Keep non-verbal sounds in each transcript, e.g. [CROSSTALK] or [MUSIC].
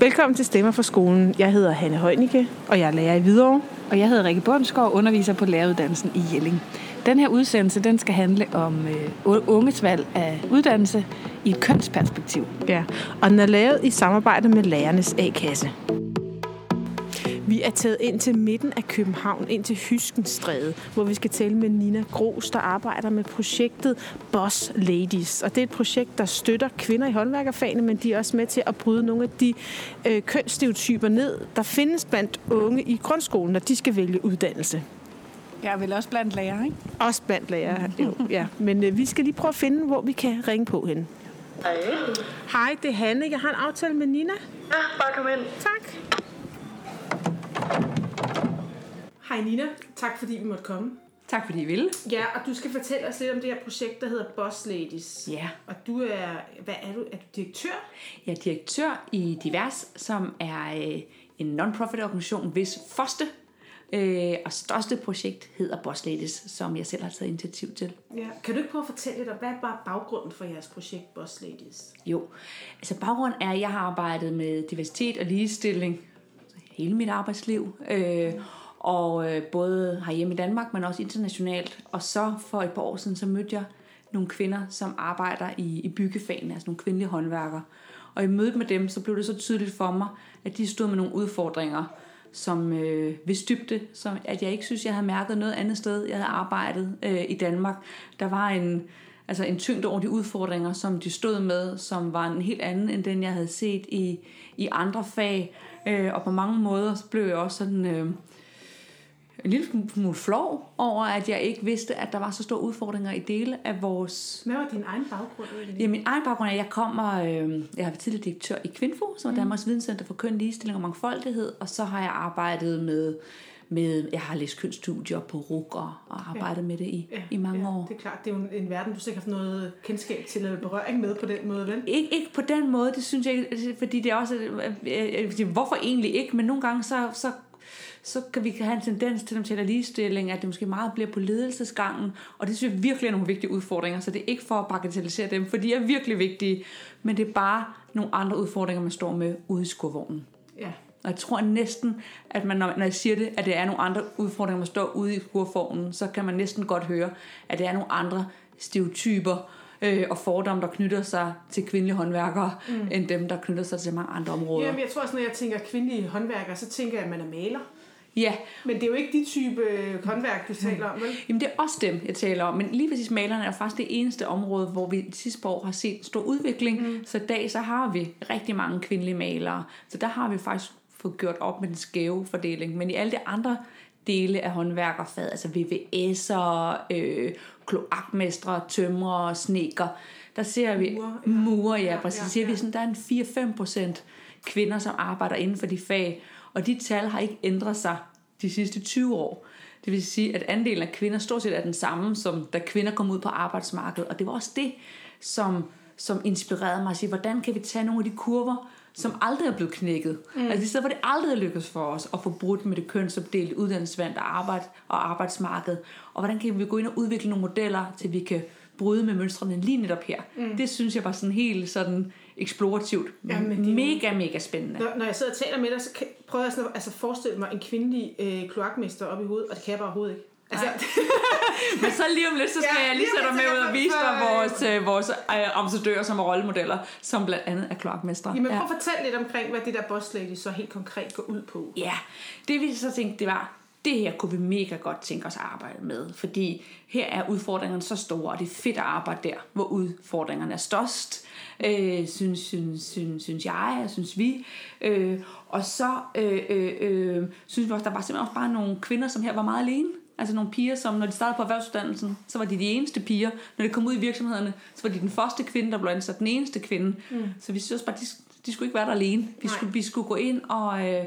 Velkommen til Stemmer for skolen. Jeg hedder Hanne Højnicke, og jeg er lærer i Hvidovre. Og jeg hedder Rikke Bundsgaard, underviser på læreruddannelsen i Jelling. Den her udsendelse den skal handle om øh, unges valg af uddannelse i et kønsperspektiv. Ja, og den er lavet i samarbejde med Lærernes A-kasse. Vi er taget ind til midten af København, ind til Hyskenstræde, hvor vi skal tale med Nina Gros, der arbejder med projektet Boss Ladies. Og det er et projekt, der støtter kvinder i håndværkerfagene, men de er også med til at bryde nogle af de øh, kønsstereotyper ned, der findes blandt unge i grundskolen, når de skal vælge uddannelse. Ja, vel også blandt lærere, ikke? Også blandt lærere, jo, ja. Men øh, vi skal lige prøve at finde, hvor vi kan ringe på hende. Hej. Hej, det er Hanne. Jeg har en aftale med Nina. Ja, bare kom ind. Tak. Hej Nina, tak fordi vi måtte komme. Tak fordi I ville. Ja, og du skal fortælle os lidt om det her projekt, der hedder Boss Ladies. Ja. Og du er, hvad er du? Er du direktør? Jeg er direktør i Divers, som er øh, en non-profit organisation, hvis første øh, og største projekt hedder Boss Ladies, som jeg selv har taget initiativ til. Ja. Kan du ikke prøve at fortælle lidt om, hvad bare baggrunden for jeres projekt Boss Ladies? Jo, altså baggrunden er, at jeg har arbejdet med diversitet og ligestilling hele mit arbejdsliv. Øh, og øh, både herhjemme i Danmark, men også internationalt. Og så for et par år siden, så mødte jeg nogle kvinder, som arbejder i, i byggefagene, altså nogle kvindelige håndværkere. Og i mødet med dem, så blev det så tydeligt for mig, at de stod med nogle udfordringer, som øh, hvis dybde, som at jeg ikke synes, jeg havde mærket noget andet sted, jeg havde arbejdet øh, i Danmark. Der var en, altså en tyngde over de udfordringer, som de stod med, som var en helt anden, end den jeg havde set i, i andre fag. Øh, og på mange måder så blev jeg også sådan... Øh, en lille smule flov over, at jeg ikke vidste, at der var så store udfordringer i dele af vores... Hvad var din egen baggrund? Ja, min egen baggrund er, at jeg kommer... Øh, jeg har været tidligere direktør i Kvinfo, som er Danmarks Videnscenter for Køn, Ligestilling og Mangfoldighed, og så har jeg arbejdet med... med jeg har læst kønsstudier på RUG og, arbejdet ja. med det i, ja, i mange ja, år. det er klart. Det er jo en, en verden, du sikkert har noget kendskab til eller berøring med på den måde, vel? Ikke, ikke på den måde, det synes jeg ikke, fordi det er også... Øh, øh, hvorfor egentlig ikke? Men nogle gange så, så så kan vi have en tendens til, at tale ligestilling, at det måske meget bliver på ledelsesgangen, og det synes jeg virkelig er nogle vigtige udfordringer, så det er ikke for at bagatellisere dem, for de er virkelig vigtige, men det er bare nogle andre udfordringer, man står med ude i skurvognen. Ja. Og jeg tror næsten, at man, når jeg siger det, at det er nogle andre udfordringer, man står ude i skurvognen, så kan man næsten godt høre, at det er nogle andre stereotyper, øh, og fordomme, der knytter sig til kvindelige håndværkere, mm. end dem, der knytter sig til mange andre områder. Jamen, jeg tror også, når jeg tænker kvindelige håndværkere, så tænker jeg, at man er maler. Ja. Men det er jo ikke de type håndværk, du taler om, vel? Jamen, det er også dem, jeg taler om. Men lige præcis malerne er faktisk det eneste område, hvor vi de sidste år har set stor udvikling. Mm. Så i dag, så har vi rigtig mange kvindelige malere. Så der har vi faktisk fået gjort op med den skæve fordeling. Men i alle de andre dele af håndværkerfaget, altså VVS'er, øh, kloakmestre, tømrere, sneker, der ser vi Mure, ja. mure, ja, præcis. Ja, ja, ja, ser vi ja. sådan, der er en 4-5 procent kvinder, som arbejder inden for de fag, og de tal har ikke ændret sig de sidste 20 år. Det vil sige, at andelen af kvinder stort set er den samme, som da kvinder kom ud på arbejdsmarkedet. Og det var også det, som, som inspirerede mig at sige, hvordan kan vi tage nogle af de kurver, som aldrig er blevet knækket. Mm. Altså de steder, hvor det aldrig er lykkedes for os at få brudt med det kønsopdelte uddannelsesvand og, arbejde, og arbejdsmarked. Og hvordan kan vi gå ind og udvikle nogle modeller, til vi kan bryde med mønstrene lige netop her. Mm. Det synes jeg var sådan helt sådan eksplorativt. Det er jo- mega, mega spændende. Når, når jeg sidder og taler med dig, så kan, prøver jeg sådan at altså, forestille mig en kvindelig øh, kloakmester op i hovedet, og det kan jeg bare overhovedet ikke. Altså, [LAUGHS] Men så lige om lidt, så skal Ja, ja, jeg lige sætte dig med ud og vise dig vores, øh, vores øh, ambassadører, som er rollemodeller, som blandt andet er kloakmestre. jamen, prøv at fortælle lidt omkring, hvad det der boss lady så helt konkret går ud på. Ja, det vi så tænkte, det var, det her kunne vi mega godt tænke os at arbejde med, fordi her er udfordringerne så store, og det er fedt at arbejde der, hvor udfordringerne er størst, øh, synes, synes, synes, synes jeg, og synes vi. Øh, og så øh, øh, øh, synes vi også, der var simpelthen også bare nogle kvinder, som her var meget alene. Altså nogle piger, som når de startede på erhvervsuddannelsen, så var de de eneste piger. Når de kom ud i virksomhederne, så var de den første kvinde, der blev ansat, den eneste kvinde. Mm. Så vi synes bare, de, de skulle ikke være der alene. Vi Nej. skulle, vi skulle gå ind og, øh,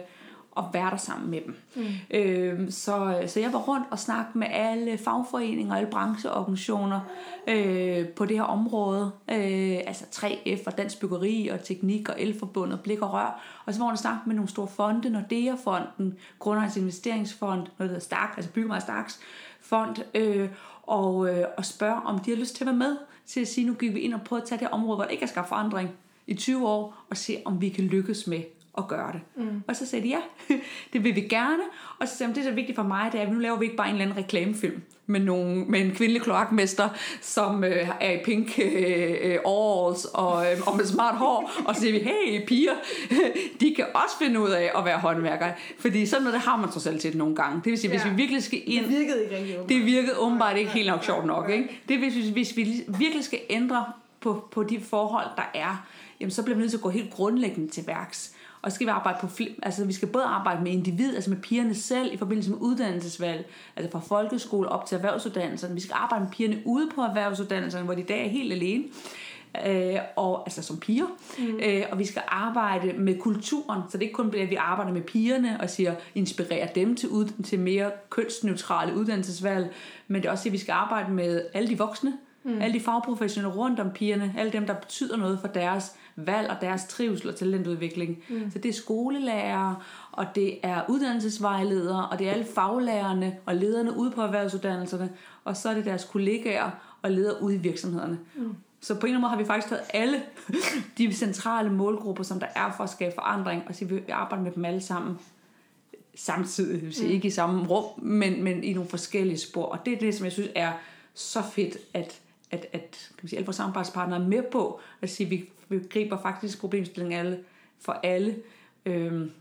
og være der sammen med dem. Mm. Øh, så, så jeg var rundt og snakke med alle fagforeninger og alle brancheorganisationer øh, på det her område. Øh, altså 3F og Dansk Byggeri og Teknik og Elforbundet, Blik og Rør. Og så var jeg snakke med nogle store fonde, Nordea-fonden, Grundernes Investeringsfond, noget der hedder Stark, altså Byggemarked Starks fond, øh, og, øh, og spørge, om de har lyst til at være med til at sige, nu gik vi ind og prøve at tage det område, hvor der ikke er skabt forandring i 20 år, og se, om vi kan lykkes med at gøre det. Mm. Og så sagde de, ja, [LAUGHS] det vil vi gerne. Og så sagde de, det er så vigtigt for mig, det er, at nu laver vi ikke bare en eller anden reklamefilm med, nogle, med en kvindelig kloakmester, som øh, er i pink øh, øh, overalls og, øh, og med smart hår, [LAUGHS] og så siger vi, hey piger, [LAUGHS] de kan også finde ud af at være håndværkere. Fordi sådan noget, det har man trods alt til nogle gange. Det vil sige, ja. hvis vi virkelig skal ind... Det virkede ikke rigtig Det virkede åbenbart ikke helt nok sjovt nok. Ikke? Det vil, hvis, hvis vi virkelig skal ændre på, på de forhold, der er, jamen, så bliver vi nødt til at gå helt grundlæggende til værks. Og så skal vi arbejde på altså vi skal både arbejde med individ, altså med pigerne selv i forbindelse med uddannelsesvalg, altså fra folkeskole op til erhvervsuddannelserne. Vi skal arbejde med pigerne ude på erhvervsuddannelserne, hvor de i dag er helt alene. Øh, og, altså som piger. Mm. Øh, og vi skal arbejde med kulturen, så det ikke kun bliver, at vi arbejder med pigerne og siger, inspirerer dem til, ud, til mere kønsneutrale uddannelsesvalg, men det er også at vi skal arbejde med alle de voksne, mm. alle de fagprofessionelle rundt om pigerne, alle dem, der betyder noget for deres valg og deres trivsel og talentudvikling. Mm. Så det er skolelærere, og det er uddannelsesvejledere, og det er alle faglærerne og lederne ude på erhvervsuddannelserne, og så er det deres kollegaer og ledere ude i virksomhederne. Mm. Så på en eller anden måde har vi faktisk taget alle [LAUGHS] de centrale målgrupper, som der er for at skabe forandring, og så vi arbejder med dem alle sammen samtidig, det vil sige mm. ikke i samme rum, men, men i nogle forskellige spor. Og det er det, som jeg synes er så fedt, at, at, at kan man sige, alle vores samarbejdspartnere er med på at sige, at vi, vi griber faktisk problemstillingen alle, for alle øhm,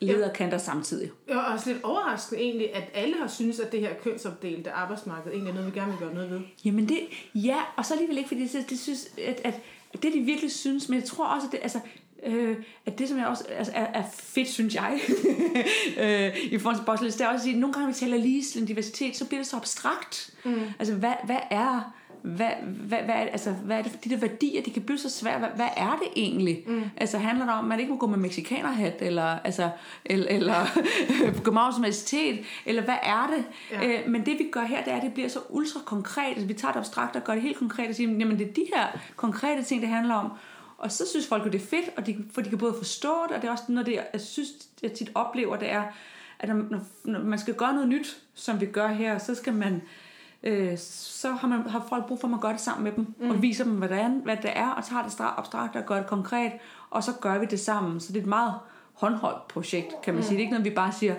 lederkanter samtidig. Jeg er også lidt overraskende egentlig, at alle har synes at det her kønsopdelte arbejdsmarked egentlig er noget, vi gerne vil gøre noget ved. Jamen det, ja, og så alligevel ikke, fordi det, det synes, at, at det de virkelig synes, men jeg tror også, at det, altså, øh, at det som jeg også altså, er, er fedt, synes jeg, [LAUGHS] øh, i forhold til Bosles, det er også at sige, at nogle gange, vi taler ligestilling, diversitet, så bliver det så abstrakt. Mm. Altså, hvad, hvad er hvad, hvad, hvad, altså, hvad er det de der værdier, de kan blive så svære, hvad, hvad er det egentlig? Mm. Altså handler det om, at man ikke må gå med mexikanerhat, eller, altså, eller, [LAUGHS] eller Københavns Universitet, eller hvad er det? Ja. Øh, men det vi gør her, det er, at det bliver så ultra konkret, altså, vi tager det abstrakt og gør det helt konkret, og siger, jamen det er de her konkrete ting, det handler om, og så synes folk at det er fedt, og de, for de kan både forstå det, og det er også noget, det, jeg synes, jeg tit oplever, det er, at når, når man skal gøre noget nyt, som vi gør her, så skal man øh, så har, man, har folk brug for, at man gør det sammen med dem, mm. og viser dem, hvordan, hvad det er, og tager det abstrakt og gør det konkret, og så gør vi det sammen. Så det er et meget håndholdt projekt, kan man mm. sige. Det er ikke noget, vi bare siger,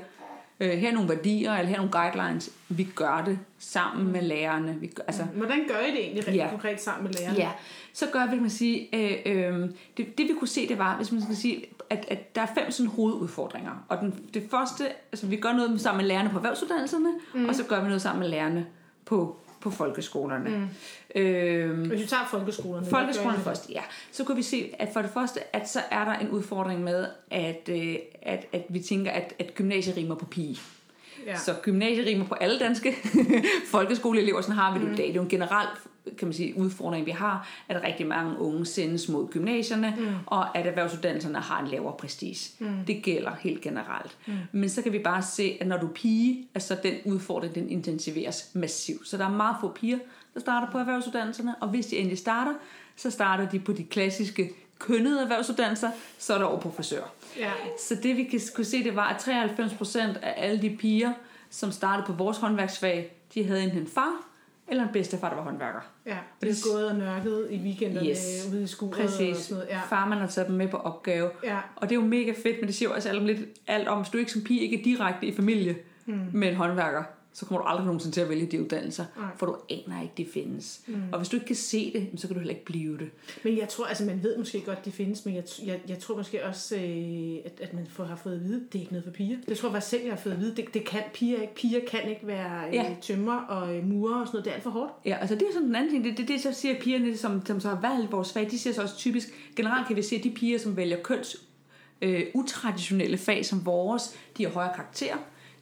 øh, her er nogle værdier, eller her er nogle guidelines. Vi gør det sammen med lærerne. Vi gør, altså, Hvordan gør I det egentlig rigtig ja. konkret sammen med lærerne? Ja, så gør vi, kan man sige, øh, øh, det, det vi kunne se, det var, hvis man skal sige, at, at der er fem sådan hovedudfordringer. Og den, det første, altså vi gør noget sammen med lærerne på erhvervsuddannelserne, mm. og så gør vi noget sammen med lærerne på, på folkeskolerne. Mm. Øhm, Hvis vi tager folkeskolerne. Folkeskolerne først, ja. Så kan vi se, at for det første, at så er der en udfordring med, at, øh, at, at vi tænker, at, at gymnasiet rimer på pige. Ja. Så gymnasiet rimer på alle danske [LAUGHS] folkeskoleelever, sådan har vi det mm. i dag. Det er jo en generel kan man sige, udfordring, vi har, at rigtig mange unge sendes mod gymnasierne, mm. og at erhvervsuddannelserne har en lavere prestige. Mm. Det gælder helt generelt. Mm. Men så kan vi bare se, at når du er pige, at så den udfordring, den intensiveres massivt. Så der er meget få piger, der starter på erhvervsuddannelserne, og hvis de endelig starter, så starter de på de klassiske kønnede erhvervsuddannelser, så er der over på frisør. Ja. Så det vi kan, kunne se, det var, at 93% af alle de piger, som startede på vores håndværksfag, de havde enten en far eller en bedstefar, der var håndværker. Ja, det er gået og nørket i weekenderne yes. ude i skuret Præcis. og sådan noget. Ja. Far, man har taget dem med på opgave. Ja. Og det er jo mega fedt, men det siger jo altså alt om, lidt, alt om, hvis du ikke som pige ikke er direkte i familie mm. med en håndværker, så kommer du aldrig nogensinde til at vælge de uddannelser, Nej. for du aner ikke, de findes. Mm. Og hvis du ikke kan se det, så kan du heller ikke blive det. Men jeg tror, altså man ved måske godt, de findes, men jeg, jeg, jeg tror måske også, øh, at, at man får, har fået at vide, det er ikke noget for piger. Det tror jeg selv, jeg har fået at vide, det, det kan piger ikke. Piger kan ikke være øh, ja. tømmer og øh, murer og sådan noget, det er alt for hårdt. Ja, altså det er sådan en anden ting, det, det, det så siger pigerne, som, som så har valgt vores fag, de siger så også typisk, generelt kan vi se, at de piger, som vælger køns øh, utraditionelle fag som vores, de har højere karakter,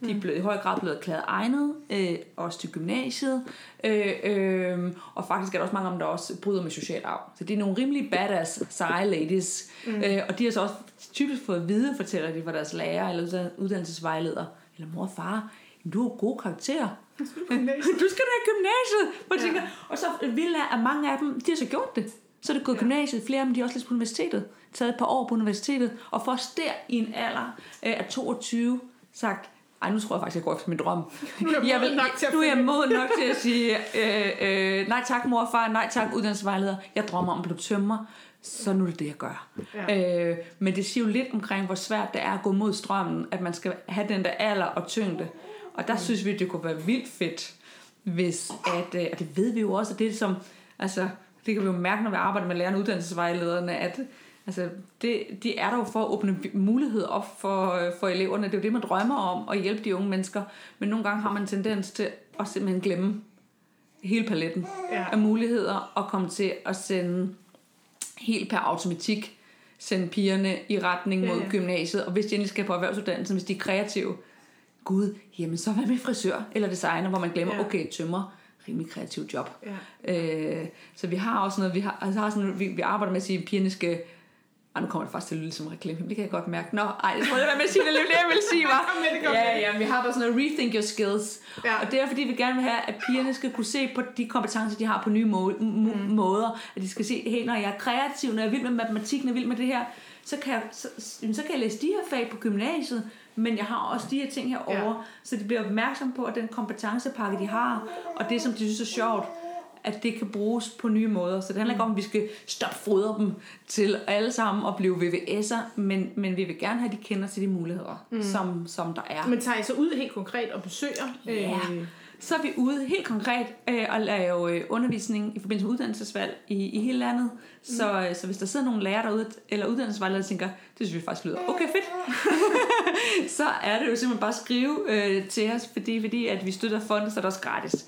de er blevet, i høj grad blevet erklæret egnet, øh, også til gymnasiet. Øh, øh, og faktisk er der også mange af dem, der også bryder med social arv. Så det er nogle rimelig badass, seje ladies. Mm. Øh, og de har så også typisk fået at vide, fortæller de fra deres lærer eller uddannelsesvejleder, eller mor og far, du har gode karakterer. du skal [LAUGHS] da i gymnasiet. Og, tænker, ja. og så vil at mange af dem, de har så gjort det. Så er det gået ja. gymnasiet. Flere af dem de er også lidt på universitetet. Taget et par år på universitetet. Og først der i en alder af 22 sagt, ej, nu tror jeg faktisk, jeg går efter min drøm. [LAUGHS] Nu er jeg, jeg vil, nok til at nu er jeg mod nok til at [LAUGHS] sige, øh, øh, nej tak mor og far, nej tak uddannelsesvejleder. Jeg drømmer om at blive tømmer. så nu er det det, jeg gør. Ja. Øh, men det siger jo lidt omkring, hvor svært det er at gå mod strømmen, at man skal have den der alder og tyngde. Og der mm. synes vi, det kunne være vildt fedt, hvis at, øh, og det ved vi jo også, at det som, altså, det kan vi jo mærke, når vi arbejder med lærerne og uddannelsesvejlederne, at altså, det, de er der jo for at åbne muligheder op for, for eleverne. Det er jo det, man drømmer om, at hjælpe de unge mennesker. Men nogle gange har man en tendens til at simpelthen glemme hele paletten ja. af muligheder og komme til at sende helt per automatik sende pigerne i retning mod ja, ja. gymnasiet. Og hvis de endelig skal på erhvervsuddannelsen, hvis de er kreative, gud, jamen så hvad med frisør eller designer, hvor man glemmer, ja. okay, tømmer, rimelig kreativ job. Ja. Øh, så vi har også noget, vi har, altså har sådan, vi, vi arbejder med at sige, at pigerne skal ej, nu kommer det faktisk til at lyde som reklame. Det kan jeg godt mærke. Nå, ej, jeg tror, det var med at sige det, [LAUGHS] det jeg vil sige, var. ja, ja, vi har bare sådan noget rethink your skills. Ja. Og det er, fordi vi gerne vil have, at pigerne skal kunne se på de kompetencer, de har på nye må- mm. måder. At de skal se, hey, når jeg er kreativ, når jeg er vild med matematik, når jeg er vild med det her, så kan, jeg, så, så kan jeg læse de her fag på gymnasiet, men jeg har også de her ting herovre, ja. så de bliver opmærksom på, at den kompetencepakke, de har, og det, som de synes er sjovt, at det kan bruges på nye måder. Så det handler ikke om, at vi skal stoppe fodre dem til alle sammen at blive VVS'er, men, men vi vil gerne have, at de kender til de muligheder, mm. som, som der er. Men tager I så ud helt konkret og besøger? Ja. Øh så er vi ude helt konkret øh, og lave øh, undervisning i forbindelse med uddannelsesvalg i, i hele landet. Så, mm. øh, så hvis der sidder nogle lærere derude, eller uddannelsesvalgere, der tænker, det synes vi faktisk lyder okay fedt, [LAUGHS] [LAUGHS] så er det jo simpelthen bare at skrive øh, til os, fordi, fordi at vi støtter fondet, så er det også gratis.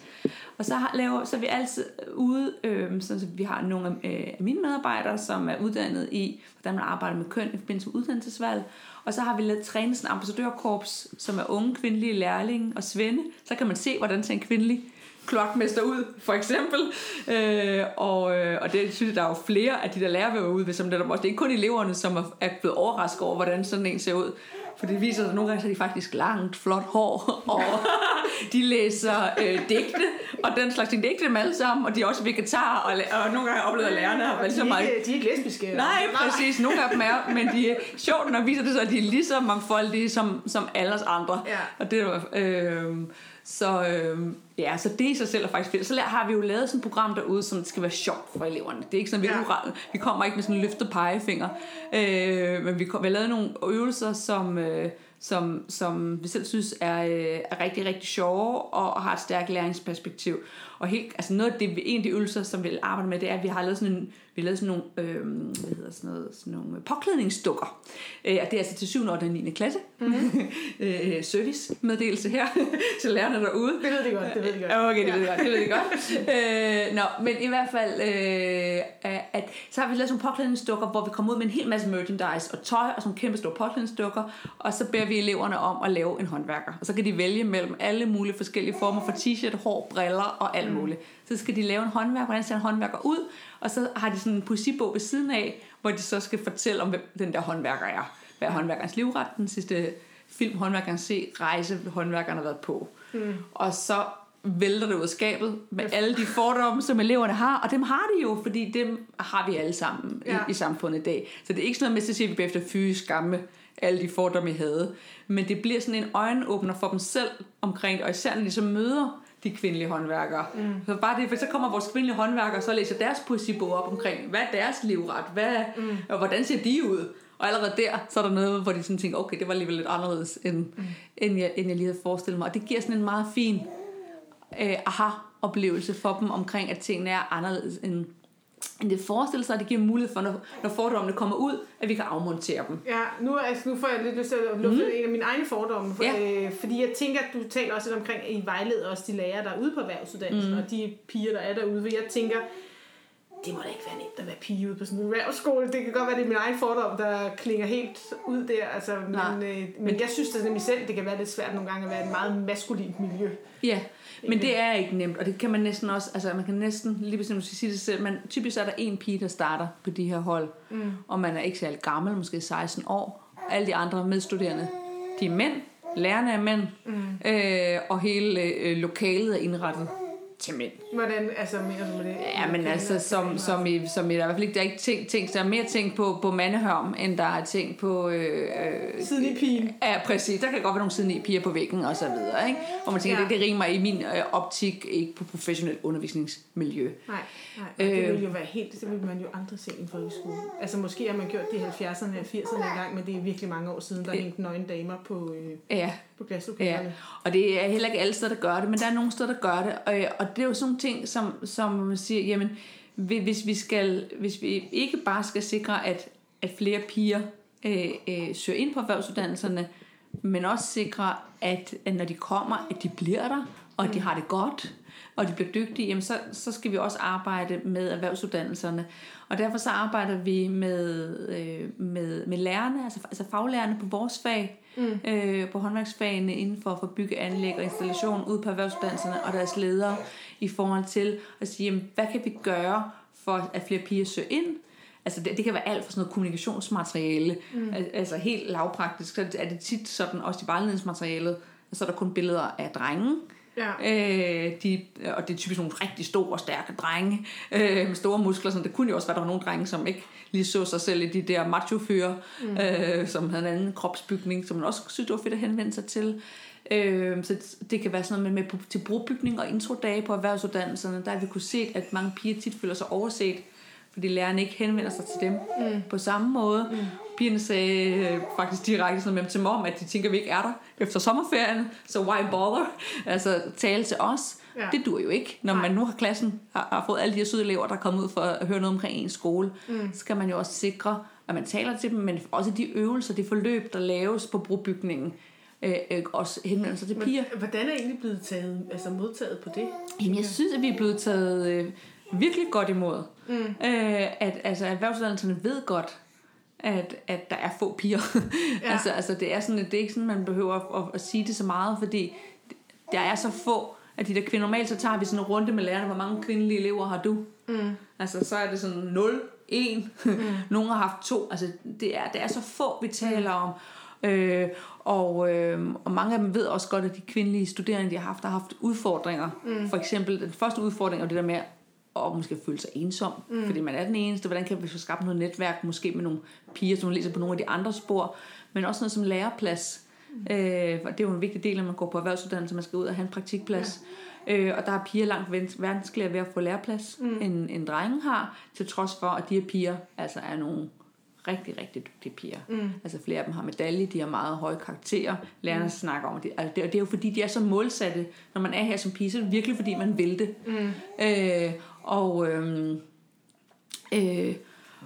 Og så, har, laver, så er vi altid øh, ude, øh, så vi har nogle af øh, mine medarbejdere, som er uddannet i, hvordan man arbejder med køn i forbindelse med uddannelsesvalg. Og så har vi lavet træne sådan en ambassadørkorps, som er unge kvindelige lærlinge og svende. Så kan man se, hvordan ser en kvindelig klokmester ud, for eksempel. Øh, og, øh, og det synes jeg, der er jo flere af de der lærere ud ved, som er også. Det er ikke kun eleverne, som er blevet overrasket over, hvordan sådan en ser ud. For det viser sig, at nogle gange så er de faktisk langt, flot hår, og [LAUGHS] de læser øh, digte, og den slags ting. Det er ikke dem alle sammen, og de er også vegetarer, og, og nogle gange oplever lærerne har været så meget... De er ikke lesbiske. Nej, præcis. Nogle af dem er, men de er sjovt, når viser det sig, at de er lige så mangfoldige som, som alle os andre. Ja. Og det var... Øh, så, øh, ja, så det i sig selv er faktisk fedt. Så har vi jo lavet sådan et program derude, som skal være sjovt for eleverne. Det er ikke sådan, vi, ja. vi kommer ikke med sådan en løftet pegefinger. Øh, men vi, vi har lavet nogle øvelser, som... Øh, som, som vi selv synes er, øh, er rigtig, rigtig sjove og, og har et stærkt læringsperspektiv. Og helt, altså noget af det, en af de øvelser, som vi arbejder med, det er, at vi har lavet sådan, en, vi lavet sådan nogle, øh, hvad hedder sådan noget, sådan nogle påklædningsdukker. Øh, og det er altså til 7. og 9. klasse. Mm-hmm. [LAUGHS] øh, service-meddelelse her [LAUGHS] til lærerne derude. Det ved de godt, det ved de godt. Okay, det ved de godt, det ved de godt. [LAUGHS] øh, nå, men i hvert fald, øh, at, så har vi lavet sådan nogle påklædningsdukker, hvor vi kommer ud med en hel masse merchandise og tøj og sådan kæmpe store påklædningsdukker, og så beder vi eleverne om at lave en håndværker. Og så kan de vælge mellem alle mulige forskellige former for t-shirt, hår, briller og alt muligt. Så skal de lave en håndværker, hvordan ser en håndværker ud, og så har de sådan en poesibog ved siden af, hvor de så skal fortælle om, hvem den der håndværker er. Hvad er håndværkerens livret, den sidste film, håndværkeren se, rejse, håndværkeren har været på. Mm. Og så vælter det ud af skabet med alle de fordomme, som eleverne har, og dem har de jo, fordi dem har vi alle sammen ja. i, i samfundet i dag. Så det er ikke sådan noget med, at sige, at vi efter fyre skamme alle de fordomme, I havde. Men det bliver sådan en øjenåbner for dem selv omkring det, og især når de så møder de kvindelige håndværkere. Mm. Så bare det, for så kommer vores kvindelige håndværkere, så læser deres poesibog op omkring, hvad er deres livret, hvad, mm. og hvordan ser de ud? Og allerede der, så er der noget, hvor de sådan tænker, okay, det var alligevel lidt anderledes, end, mm. end, jeg, end jeg lige havde forestillet mig. Og det giver sådan en meget fin øh, aha-oplevelse for dem omkring, at tingene er anderledes, end, end det forestiller sig, at det giver mulighed for, når, når fordommene kommer ud, at vi kan afmontere dem. Ja, nu, altså, nu får jeg lidt lyst til at lufte mm. en af mine egne fordomme, for, ja. øh, fordi jeg tænker, at du taler også lidt omkring, at I vejleder også de lærere, der er ude på erhvervsuddannelsen, mm. og de piger, der er derude, for jeg tænker, det må da ikke være nemt at være pige ude på sådan en erhvervsskole. Det kan godt være, det er min egen fordom, der klinger helt ud der. Altså, men, øh, men jeg synes det nemlig selv, det kan være lidt svært nogle gange at være et meget maskulint miljø. Ja, men det er ikke nemt, og det kan man næsten også, altså man kan næsten, lige bestemt sige det selv, men typisk er der en pige, der starter på de her hold, mm. og man er ikke særlig gammel, måske 16 år, alle de andre medstuderende, de er mænd, lærerne er mænd, mm. øh, og hele øh, lokalet er indrettet til mænd. Hvordan, altså, du med det? Ja, men altså, som, som, i, som i, der er i hvert fald ikke, der er ikke ting, ting, der er mere ting på, på mandehørm, end der er ting på... Øh, øh, Siden i pigen. Ja, præcis. Der kan godt være nogle siden i piger på væggen og så videre, ikke? Og man tænker, Ja. det, det rimer i min øh, optik ikke på professionelt undervisningsmiljø. Nej, nej. Øh, det Øh. ville jo være helt, det ville man jo aldrig se i en folkeskole. Altså måske har man gjort det i 70'erne og 80'erne engang, men det er virkelig mange år siden, der Øh. hængte nøgne damer på, øh, Ja, på Ja, glaslokalerne. og det er heller ikke alle steder, der gør det, men der er nogle steder, der gør det. Og, og det er jo sådan nogle ting, som, som man siger, jamen, hvi- hvis vi, skal, hvis vi ikke bare skal sikre, at, at flere piger øh, øh, søger ind på erhvervsuddannelserne, men også sikre, at, at når de kommer, at de bliver der, og at de har det godt, og de bliver dygtige, jamen så, så skal vi også arbejde med erhvervsuddannelserne. Og derfor så arbejder vi med, øh, med, med lærerne, altså, altså faglærerne på vores fag, mm. øh, på håndværksfagene inden for, for bygge, anlæg og installation ude på erhvervsuddannelserne og deres ledere i forhold til at sige, jamen, hvad kan vi gøre for at flere piger søger ind? Altså det, det kan være alt fra sådan noget kommunikationsmateriale, mm. altså helt lavpraktisk, så er det tit sådan, også i vejledningsmaterialet, så er der kun billeder af drenge, Ja. Øh, de, og det er typisk nogle rigtig store og stærke drenge øh, med store muskler. Sådan. Det kunne jo også være, der var nogle drenge, som ikke lige så sig selv i de der macho mm. øh, som havde en anden kropsbygning, som man også synes, det var fedt at henvende sig til. Øh, så det kan være sådan noget med, med til brugbygning og introdage på erhvervsuddannelserne. Der har vi kunne se, at mange piger tit føler sig overset, fordi lærerne ikke henvender sig til dem mm. på samme måde. Mm. Pigerne sagde øh, faktisk direkte sådan med til mom, at de tænker, at vi ikke er der efter sommerferien, så why bother? Altså tale til os. Ja. Det dur jo ikke. Når Nej. man nu har klassen, har, har fået alle de her søde elever, der er kommet ud for at høre noget omkring en skole, mm. så skal man jo også sikre, at man taler til dem, men også de øvelser, de forløb, der laves på brobygningen, øh, øh, også henvender sig til piger. Hvordan er egentlig blevet taget, altså modtaget på det? Jamen, jeg synes, at vi er blevet taget øh, virkelig godt imod. Mm. Øh, at altså, erhvervsuddannelserne ved godt, at, at der er få piger. [LAUGHS] Ja. altså, altså, det er sådan, det er ikke sådan, man behøver at, at, at sige det så meget, fordi der er så få af de der kvinder. Normalt så tager vi sådan en runde med lærerne, hvor mange kvindelige elever har du? Mm. Altså, så er det sådan 0, 1. Mm. [LAUGHS] Nogle har haft to. Altså, det er, det er så få, vi taler om. Øh, og, øh, og mange af dem ved også godt, at de kvindelige studerende, de har haft, har haft udfordringer. Mm. For eksempel, den første udfordring er det der med at måske føle sig ensom, mm. fordi man er den eneste. Hvordan kan vi få skabt noget netværk, måske med nogle piger, som læser på nogle af de andre spor, men også noget som læreplads. Mm. Øh, det er jo en vigtig del, når man går på erhvervsuddannelse, man skal ud og have en praktikplads. Ja. Øh, og der er piger langt vanskeligere ved at få læreplads, mm. end, end drenge har, til trods for, at de her piger altså er nogle rigtig, rigtig dygtige piger. Mm. Altså flere af dem har medalje, de har meget høje karakterer. Lærerne mm. snakker om det. Altså det, og det er jo fordi, de er så målsatte. Når man er her som pige, så er det virkelig fordi, man vil det. Mm. Øh, og, øhm, øh,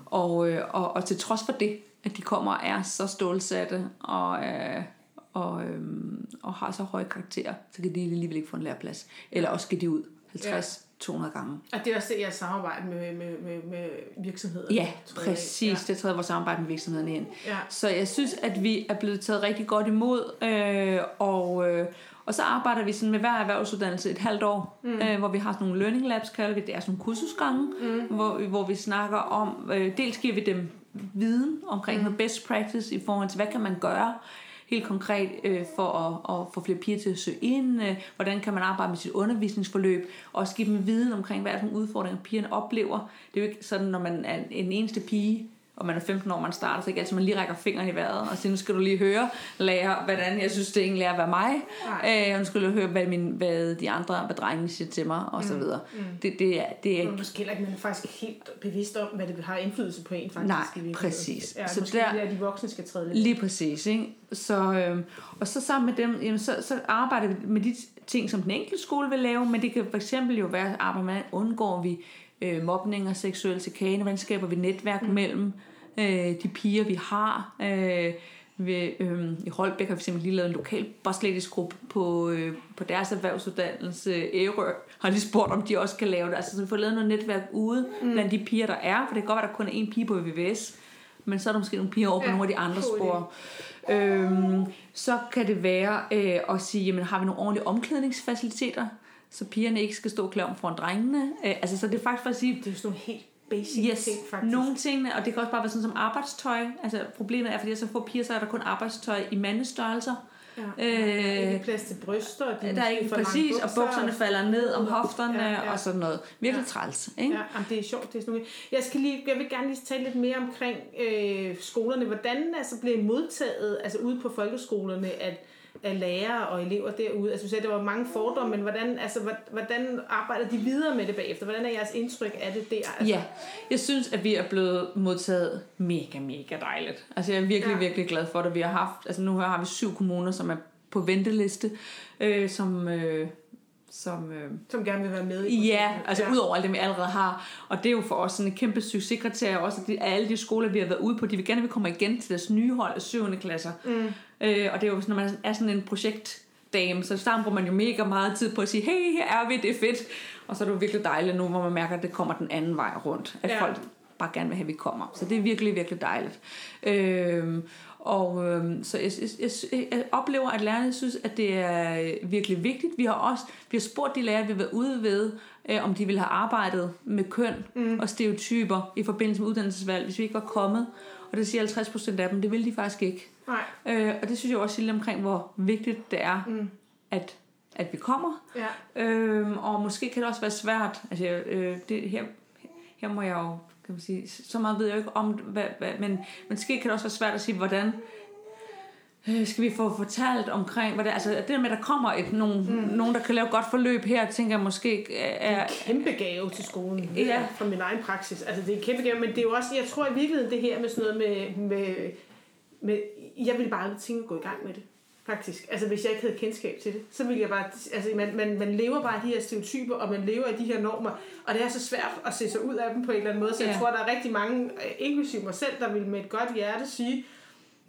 og, øh, og, og til trods for det, at de kommer og er så stålsatte og, øh, og, øh, og har så høje karakterer, så kan de alligevel ikke få en læreplads. Eller også skal de ud 50-200 gange. Og det er også det, jeg samarbejder med, med, med, med virksomheder. Ja, tror jeg. præcis. Det træder vores samarbejde med virksomhederne ind. Ja. Så jeg synes, at vi er blevet taget rigtig godt imod, øh, og, øh, og så arbejder vi sådan med hver erhvervsuddannelse et halvt år, mm. øh, hvor vi har sådan nogle learning labs, kalder vi det, er sådan nogle kursusgange, mm. hvor, hvor vi snakker om, øh, dels giver vi dem viden omkring mm. noget best practice i forhold til, hvad kan man gøre helt konkret øh, for at, at få flere piger til at søge ind, øh, hvordan kan man arbejde med sit undervisningsforløb, og også give dem viden omkring, hvad er for nogle udfordringer, pigerne oplever. Det er jo ikke sådan, når man er en eneste pige, og man er 15 år, man starter, så ikke altid man lige rækker fingeren i vejret, og siger, nu skal du lige høre, lære, hvordan jeg synes, det egentlig er at være mig. Nej. Øh, og nu skal du høre, hvad, min, hvad de andre, hvad drengene siger til mig, og så videre. Mm. Det, det, er, det er Man er måske heller ikke man er faktisk helt bevidst om, hvad det har indflydelse på en faktisk. Nej, præcis. Ja, Så måske der- det er, de voksne skal træde lidt. Lige præcis, ikke? Så, øhm, og så sammen med dem, jamen, så, så arbejder vi med de ting, som den enkelte skole vil lave, men det kan for eksempel jo være, at arbejde med, undgår vi øh, mobning og seksuel chikane, hvordan skaber vi netværk mm. mellem øh, de piger, vi har. Øh, ved, øh, I Holbæk har vi simpelthen lige lavet en lokal gruppe på, øh, på deres erhvervsuddannelse. Ærø har lige spurgt, om de også kan lave det. Altså, så vi får lavet noget netværk ude mm. blandt de piger, der er, for det kan godt være, at der kun er en pige på VVS, men så er der måske nogle piger over på Ja, nogle af de andre spor. Øhm, så kan det være øh, at sige, jamen har vi nogle ordentlige omklædningsfaciliteter, så pigerne ikke skal stå klar foran drengene. Øh, altså, så det er faktisk for at sige, Det er jo sådan nogle helt basic yes, ting, faktisk. nogle tingene, og det kan også bare være sådan som arbejdstøj. Altså problemet er, fordi jeg så får piger, så er der kun arbejdstøj i mandestørrelser. Ja. Øh, Ikke plads til bryster. Og de der er ikke for præcis, og bukser, bukserne falder ned om hofterne Ja, ja. og sådan noget. Virkelig Ja. træls, ikke? Ja, jamen, det er sjovt. Det er sådan noget. jeg, skal lige, jeg vil gerne lige tale lidt mere omkring øh, skolerne. Hvordan altså, blev I modtaget altså, ude på folkeskolerne af, af lærere og elever derude? Altså, du sagde, at der var mange fordomme, men hvordan, altså, hvor- hvordan arbejder de videre med det bagefter? Hvordan er jeres indtryk af det der? Altså, Ja, jeg synes, at vi er blevet modtaget mega, mega dejligt. Altså jeg er virkelig, ja. virkelig glad for det. Vi har haft, altså nu har vi syv kommuner, som er på venteliste, øh, som, øh, som øh, Som gerne vil være med i Ja, altså ja. ud over alt det, vi allerede har. Og det er jo for os sådan en kæmpe succeskriterie også, at at alle de skoler, vi har været ude på, de vil gerne vil komme igen til deres nye hold af 7. klasser. Mm. Øh, og det er jo, når man er sådan en projektdame, så starten bruger man jo mega meget tid på at sige, hey, her er vi, det er fedt. Og så er det jo virkelig dejligt nu, hvor man mærker, at det kommer den anden vej rundt. At Ja. folk bare gerne vil have, at vi kommer. Så det er virkelig, virkelig dejligt. Øhm, og øhm, så jeg, jeg, jeg, jeg oplever, at lærerne synes, at det er virkelig vigtigt. Vi har også vi har spurgt de lærere, vi har været ude ved, øh, om de ville have arbejdet med køn mm. og stereotyper i forbindelse med uddannelsesvalg, hvis vi ikke var kommet. Og det siger 50 procent af dem, det vil de faktisk ikke. Nej. Øh, og det synes jeg også siger omkring, hvor vigtigt det er, mm. at, at vi kommer. Ja. Øhm, og måske kan det også være svært. Altså, øh, det, her, her må jeg jo, kan man sige, så meget ved jeg jo ikke om, hvad, hvad, men måske kan det også være svært at sige, hvordan øh, skal vi få fortalt omkring, hvad det, altså det der med, at der kommer et, nogen, mm. nogen, der kan lave et godt forløb her, tænker jeg måske er, kæmpe gave til skolen. Ja. Fra min egen praksis. Altså, det er en kæmpe gave, men det er jo også, jeg tror i virkeligheden, det her med sådan noget med, med, med jeg ville bare tænke at gå i gang med det. Faktisk. Altså, hvis jeg ikke havde kendskab til det, så ville jeg bare... Altså, man, man, man lever bare i de her stereotyper, og man lever i de her normer, og det er så svært at se sig ud af dem på en eller anden måde, så jeg Ja. tror, der er rigtig mange, øh, inklusive mig selv, der vil med et godt hjerte sige,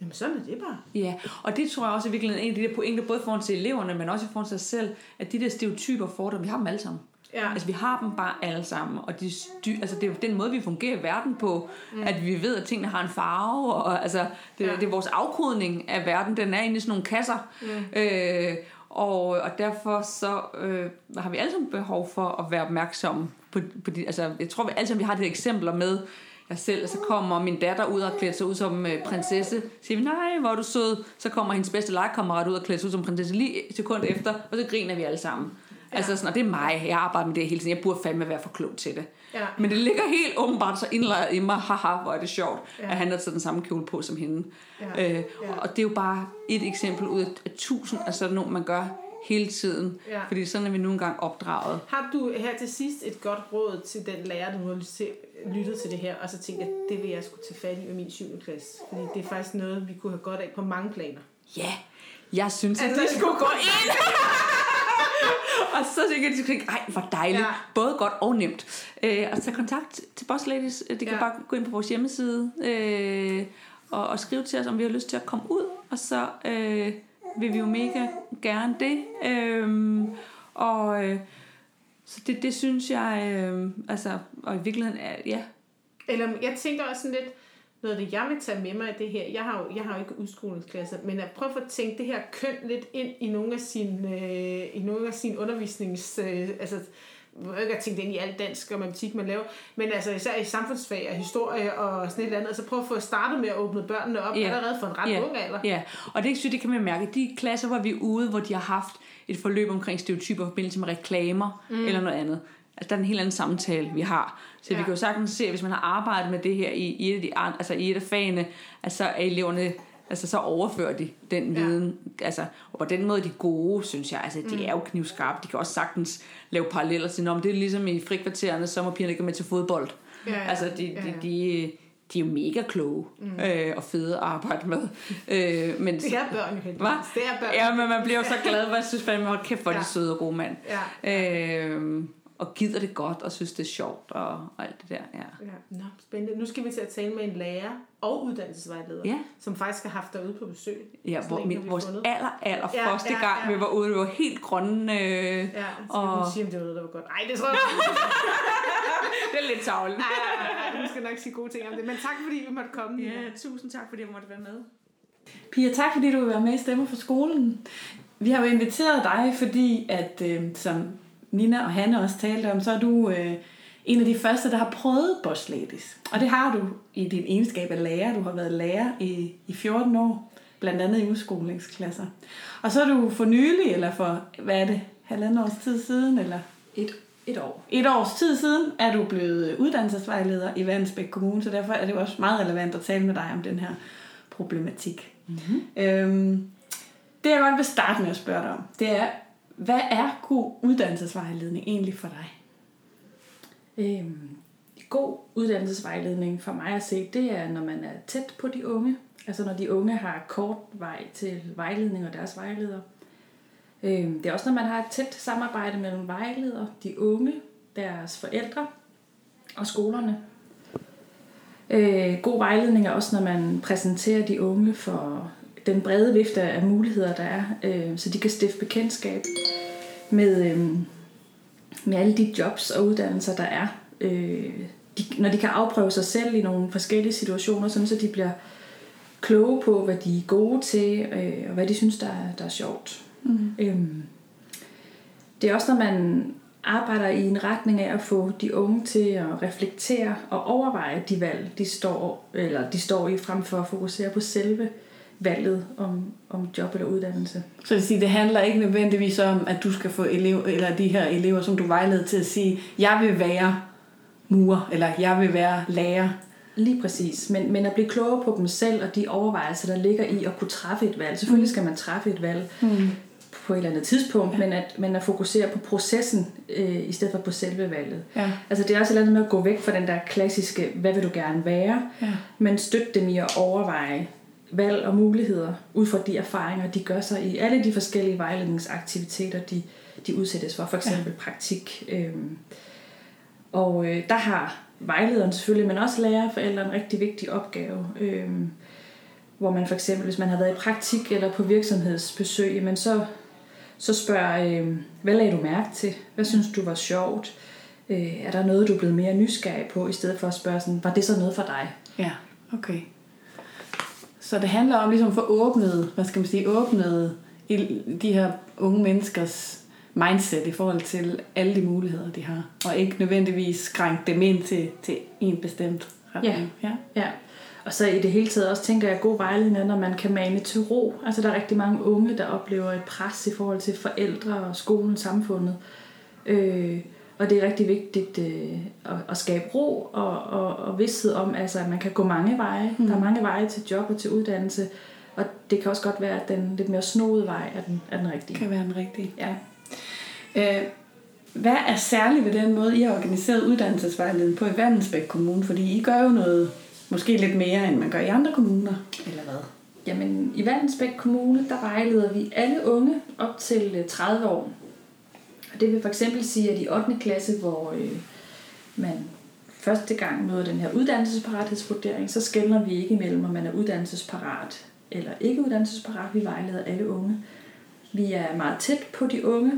jamen sådan er det bare. Ja, og det tror jeg også er virkelig en af de der pointer, både forhold til eleverne, men også til sig selv, at de der stereotyper fordomme, vi har dem alle sammen. Ja. Altså vi har dem bare alle sammen, og de styr, altså, det er jo den måde, vi fungerer i verden på, mm. at vi ved, at tingene har en farve, og altså, det, Ja. det er vores afkodning af verden, den er inde i sådan nogle kasser. Mm. Øh, og, og derfor så øh, har vi alle sammen behov for at være opmærksomme på, på de, altså jeg tror vi alle sammen vi har de eksempler med jeg selv, så kommer min datter ud og klæder sig ud som øh, prinsesse, så siger vi, nej, hvor er du sød, så kommer hendes bedste legekammerat ud og klæder sig ud som prinsesse lige et sekund efter, og så griner vi alle sammen. Ja. Altså sådan, og det er mig, jeg arbejder med det hele tiden, jeg burde fandme være for klog til det. Ja. Men det ligger helt åbenbart så indlejret i mig, haha, hvor er det sjovt, Ja. at han har taget den samme kjole på som hende. Ja. Øh, Ja. og det er jo bare et eksempel ud af, tusind af sådan nogle, man gør hele tiden. Ja. Fordi sådan er vi nu engang opdraget. Har du her til sidst et godt råd til den lærer, nu har lyttet til- det her, og så tænkt, at det vil jeg skulle tage fat i med min 7. klasse? Fordi det er faktisk noget, vi kunne have godt af på mange planer. Ja, jeg synes, at de det skulle gå ind. [LAUGHS] [LAUGHS] og så tænker de tænker, ej, hvor dejligt. Ja. Både godt og nemt. Øh, og tage kontakt til Boss Ladies. De kan Ja. bare gå ind på vores hjemmeside øh, og, og skrive til os, om vi har lyst til at komme ud. Og så øh, vil vi jo mega gerne det. Øh, og øh, så det, det synes jeg, øh, altså, og i virkeligheden er, ja, Eller jeg tænker også sådan lidt, noget af det, jeg vil tage med mig af det her, jeg har jo, jeg har jo ikke udskolingsklasser, men at prøve at tænke det her køn lidt ind i nogle af sine, øh, i nogle af sine undervisnings... Øh, altså, ikke at tænke det ind i alt dansk og matematik, man laver, men altså især i samfundsfag og historie og sådan et eller andet, altså prøve at få startet med at åbne børnene op Ja. allerede for en ret ja, ung alder. Ja, og det, synes jeg, det kan man mærke. De klasser, hvor vi er ude, hvor de har haft et forløb omkring stereotyper i forbindelse med reklamer mm. eller noget andet. Altså, der er en helt anden samtale, vi har. Så ja. Ja. vi kan jo sagtens se, at hvis man har arbejdet med det her i, i, et, af de, altså i et af fagene, altså er eleverne Altså, så overfører de den Ja. viden. Altså, og på den måde de gode, synes jeg. Altså, de Mm. er jo knivskarpe. De kan også sagtens lave paralleller til, om det er ligesom i frikvartererne, så må pigerne ikke gå med til fodbold. Ja, ja. Altså, de, Ja, de, ja. de, de er jo mega kloge mm. øh, og fede at arbejde med. Øh, men, Det er børn jo? Det er børn. Ja, men man bliver jo så glad, for jeg synes fandme, hold kæft, hvor er de Ja. søde og gode mand. Ja. Øh, og gider det godt, og synes, det er sjovt, og, og alt det der, ja. Ja, nå, spændende. Nu skal vi til at tale med en lærer og uddannelsesvejleder, Ja. som faktisk har haft dig ude på besøg. Ja, Så hvor, længe min, vores fundet. aller, aller Ja, første ja, gang, ja. vi var ude, vi var helt grønne. Øh, Ja, skal og, hun sige, om det var noget, der var godt. Nej, det tror jeg [LAUGHS] ikke. det er lidt tavligt. Nej, nej, nej, skal nok sige gode ting om det. Men tak, fordi vi måtte komme. Ja, tusind tak, fordi jeg måtte være med. Pia, tak fordi du vil være med i Stemmer for skolen. Vi har jo inviteret dig, fordi at, øh, som Nina og Hanne også talte om, så er du øh, en af de første, der har prøvet Boss Ladies. Og det har du i din egenskab af lærer. Du har været lærer i, i 14 år, blandt andet i udskolingsklasser. Og så er du for nylig, eller for, hvad er det, halvandet års tid siden, eller Et, et år. et års tid siden, er du blevet uddannelsesvejleder i Vandensbæk Kommune, så derfor er det jo også meget relevant at tale med dig om den her problematik. Mm-hmm. Øhm, det jeg godt vil starte med at spørge dig om, det er, hvad er god uddannelsesvejledning egentlig for dig? Øhm, god uddannelsesvejledning for mig at se, det er, når man er tæt på de unge. Altså når de unge har kort vej til vejledning og deres vejleder. Øhm, det er også, når man har et tæt samarbejde mellem vejleder, de unge, deres forældre og skolerne. Øh, god vejledning er også, når man præsenterer de unge for den brede vifte af muligheder, der er, øh, så de kan stifte bekendtskab med, øh, med alle de jobs og uddannelser, der er. Øh, de, når de kan afprøve sig selv i nogle forskellige situationer, sådan så de bliver kloge på, hvad de er gode til, øh, og hvad de synes, der er, der er sjovt. Mm. Øhm, det er også, når man arbejder i en retning af at få de unge til at reflektere og overveje de valg, de står, eller de står i, frem for at fokusere på selve valget om, om job eller uddannelse. Så det vil sige, det handler ikke nødvendigvis om, at du skal få elev, eller de her elever, som du vejleder til at sige, jeg vil være murer, eller jeg vil være lærer. Lige præcis, men, men at blive klogere på dem selv og de overvejelser, der ligger i at kunne træffe et valg. Selvfølgelig skal man træffe et valg mm. på et eller andet tidspunkt, ja. men, at, men at fokusere på processen øh, i stedet for på selve valget. Ja. Altså det er også et eller andet med at gå væk fra den der klassiske, hvad vil du gerne være, Ja. men støtte dem i at overveje valg og muligheder ud fra de erfaringer, de gør sig i alle de forskellige vejledningsaktiviteter, de, de udsættes for, for eksempel ja. praktik. Øhm, og øh, der har vejlederen selvfølgelig, men også lærer forældre en rigtig vigtig opgave. Øhm, hvor man for eksempel, hvis man har været i praktik eller på virksomhedsbesøg, men så, så spørger, øh, hvad lagde du mærke til? Hvad synes du var sjovt? Øh, er der noget, du er blevet mere nysgerrig på, i stedet for at spørge sådan, var det så noget for dig? Ja, okay. Så det handler om ligesom at få åbnet, hvad skal man sige, åbnet de her unge menneskers mindset i forhold til alle de muligheder, de har. Og ikke nødvendigvis skrænke dem ind til, til en bestemt retning. Ja. ja. Ja, og så i det hele taget også tænker jeg, god vejledning når man kan mane til ro. Altså der er rigtig mange unge, der oplever et pres i forhold til forældre og skolen, samfundet. Øh, og det er rigtig vigtigt øh, at, at skabe ro og, og, og vidsthed om, altså, at man kan gå mange veje. Mm. Der er mange veje til job og til uddannelse. Og det kan også godt være, at den lidt mere snoede vej er den, er den rigtige. kan være den rigtige. Ja. Øh, hvad er særligt ved den måde, I har organiseret uddannelsesvejledning på i Vandensbæk Kommune? Fordi I gør jo noget måske lidt mere, end man gør i andre kommuner. Eller hvad? Jamen, i Vandensbæk Kommune, der vejleder vi alle unge op til øh, 30 år. Og det vil for eksempel sige, at i 8. klasse, hvor øh, man første gang møder den her uddannelsesparathedsvurdering, så skældner vi ikke imellem, om man er uddannelsesparat eller ikke uddannelsesparat. Vi vejleder alle unge. Vi er meget tæt på de unge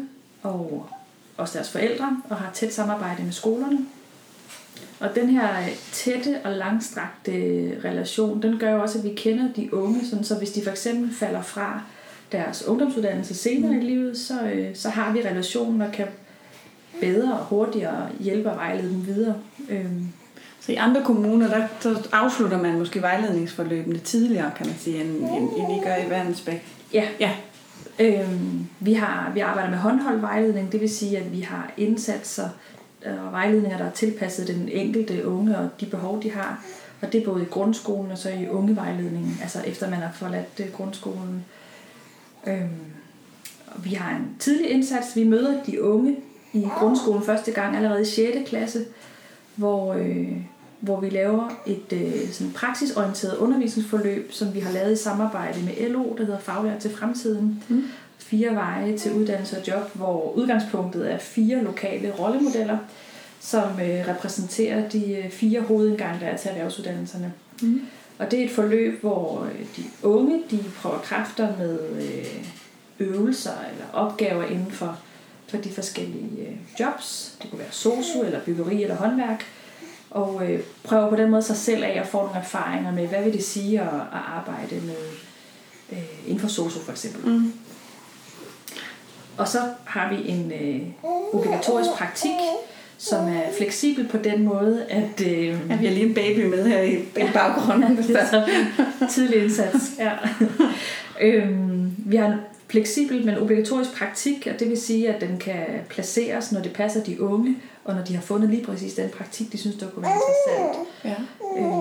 og også deres forældre, og har tæt samarbejde med skolerne. Og den her øh, tætte og langstrakte relation, den gør jo også, at vi kender de unge, sådan så hvis de for eksempel falder fra deres ungdomsuddannelse senere i livet, så, øh, så har vi relationen og kan bedre og hurtigere hjælpe og vejlede dem videre. Øhm, Så i andre kommuner, der så afslutter man måske vejledningsforløbene tidligere, kan man sige, end, end, end I gør i Vandensbæk. ja, Ja. Øhm, vi, har, vi arbejder med håndholdt vejledning, det vil sige, at vi har indsatser øh, og vejledninger, der er tilpasset den enkelte unge og de behov, de har. Og det er både i grundskolen og så i ungevejledningen, altså efter man har forladt øh, grundskolen. Øhm, og vi har en tidlig indsats. Vi møder de unge i grundskolen første gang, allerede i 6. klasse, hvor, øh, hvor vi laver et øh, sådan praksisorienteret undervisningsforløb, som vi har lavet i samarbejde med LO, der hedder Faglærer til fremtiden. Mm. Fire veje til uddannelse og job, hvor udgangspunktet er fire lokale rollemodeller, som øh, repræsenterer de øh, fire hovedindgange, der er til erhvervsuddannelserne. Mm. Og det er et forløb, hvor øh, de unge de prøver kræfter med øh, øvelser eller opgaver inden for, for de forskellige øh, jobs. Det kunne være sosu eller byggeri eller håndværk. Og øh, prøver på den måde sig selv af at få nogle erfaringer med, hvad vil det sige at, at arbejde med øh, inden for sosu for eksempel. Mm. Og så har vi en øh, obligatorisk praktik, som er fleksibel på den måde, at... Øh, Ja, vi har lige en baby med her i, i baggrunden. det er tidlig indsats. [LAUGHS] Ja. øhm, vi har en fleksibel, men obligatorisk praktik, og det vil sige, at den kan placeres, når det passer de unge, og når de har fundet lige præcis den praktik, de synes, der kunne være interessant. Ja. Øhm,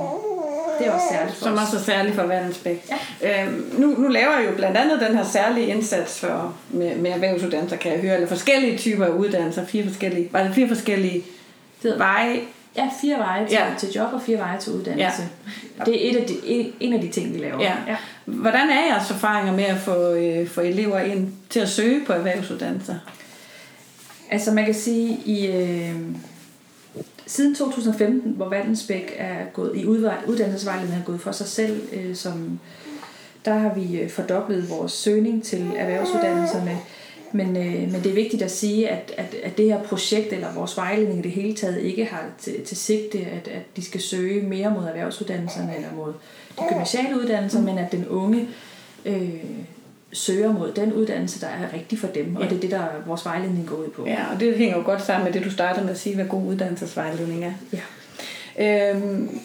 det er også særligt for Som os. også er særlig for Vandensbæk. Ja. Øhm, nu, nu laver jeg jo blandt andet den her særlige indsats for, med, med erhvervsuddannelser, kan jeg høre, eller forskellige typer af uddannelser, fire forskellige, var det fire forskellige Det- veje? Ja, fire veje til, Ja. til job og fire veje til uddannelse. Ja. Det er et af de, en- en af de ting, vi laver. Ja. ja. Hvordan er jeres erfaringer med at få, øh, få elever ind til at søge på erhvervsuddannelser? Altså man kan sige, i øh, siden 2015, hvor Vandensbæk er gået i uddannelsesvejledning er gået for sig selv, øh, som, der har vi øh, fordoblet vores søgning til erhvervsuddannelserne. Men, øh, men det er vigtigt at sige, at, at, at det her projekt eller vores vejledning i det hele taget ikke har til, til sigte, at, at de skal søge mere mod erhvervsuddannelserne eller mod de gymnasiale uddannelser, men at den unge øh, søger mod den uddannelse, der er rigtig for dem. Og Ja. det er det, der vores vejledning går ud på. Ja, og det hænger jo godt sammen med det, du startede med at sige, hvad god uddannelsesvejledning er. Ja. Øhm,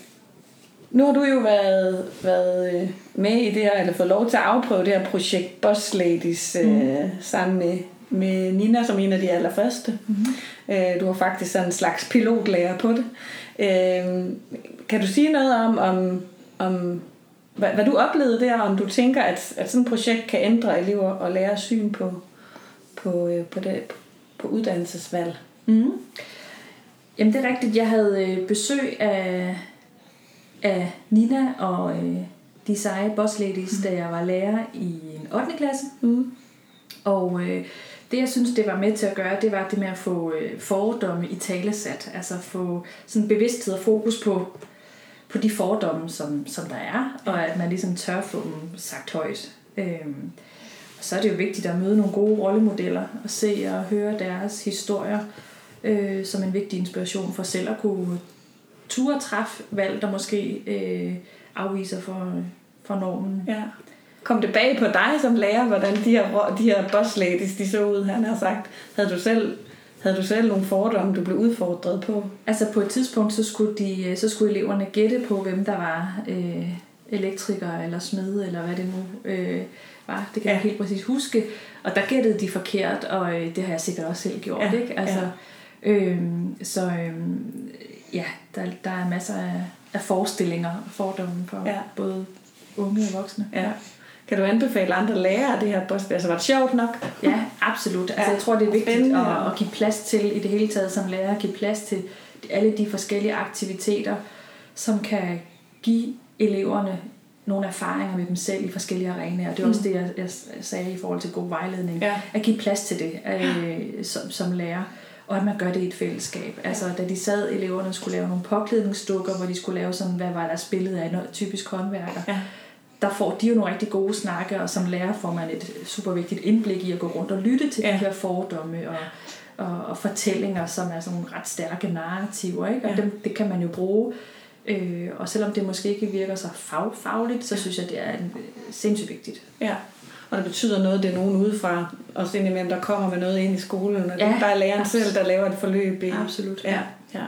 nu har du jo været, været øh, med i det her, eller fået lov til at afprøve det her projekt Boss Ladies øh, mm. sammen med, med Nina som en af de allerførste. Mm-hmm. Øh, du var faktisk sådan en slags pilotlærer på det. Øh, kan du sige noget om, om, om hvad, hvad du oplevede der, om du tænker, at, at sådan et projekt kan ændre elever og lære syn på, på, øh, på, det, på uddannelsesvalg? Mm. Jamen det er rigtigt. Jeg havde øh, besøg af, af Nina og øh, de seje boss ladies, mm. da jeg var lærer i en 8. klasse. Mm. Og øh, det jeg synes, det var med til at gøre, det var det med at få øh, fordomme i talesat. Altså få sådan bevidsthed og fokus på, på de fordomme, som, som der er, og at man ligesom tør få dem sagt højt. Øhm, og så er det jo vigtigt at møde nogle gode rollemodeller og se og høre deres historier øh, som en vigtig inspiration for selv at kunne ture træffe valg, der måske øh, afviser for, for normen. Ja. Kom det bag på dig som lærer, hvordan de her, de her boss ladies, de så ud, han har sagt. Havde du selv, havde du selv nogle fordomme, du blev udfordret på? Altså på et tidspunkt, så skulle, de, øh, så skulle eleverne gætte på, hvem der var øh, elektriker eller smed, eller hvad det nu øh, var. Det kan ja. jeg helt præcis huske. Og der gættede de forkert, og øh, det har jeg sikkert også selv gjort. Ja, Ikke? Altså, øhm, så øhm, ja, der, der er masser af, af forestillinger og fordomme for Ja. ja. både unge og voksne. Ja. Kan du anbefale andre lærere det her boss? Altså var det sjovt nok? Ja, absolut. Altså, Ja, jeg tror, det er vigtigt spændende, at, at give plads til, i det hele taget som lærer, at give plads til alle de forskellige aktiviteter, som kan give eleverne nogle erfaringer med dem selv i forskellige arenaer. Det er også det, jeg, jeg sagde i forhold til god vejledning. Mm. Ja. At give plads til det øh, som, som lærer, og at man gør det i et fællesskab. Altså, da de sad, eleverne skulle lave nogle påklædningsdukker, hvor de skulle lave sådan, hvad var deres billede af noget typisk håndværker Ja. Der får de jo nogle rigtig gode snakke, og som lærer får man et super vigtigt indblik i at gå rundt og lytte til Ja. de her fordomme og, og, og fortællinger, som er sådan nogle ret stærke narrativer. Ikke? Og Ja. dem, det kan man jo bruge. Øh, og selvom det måske ikke virker så fag, fagligt, så synes jeg, det er en, sindssygt vigtigt. Ja. Og det betyder noget, det er nogen udefra, også indimellem, der kommer med noget ind i skolen, og ja, der er læreren absolut. selv, der laver et forløb. I. Absolut. Ja, ja.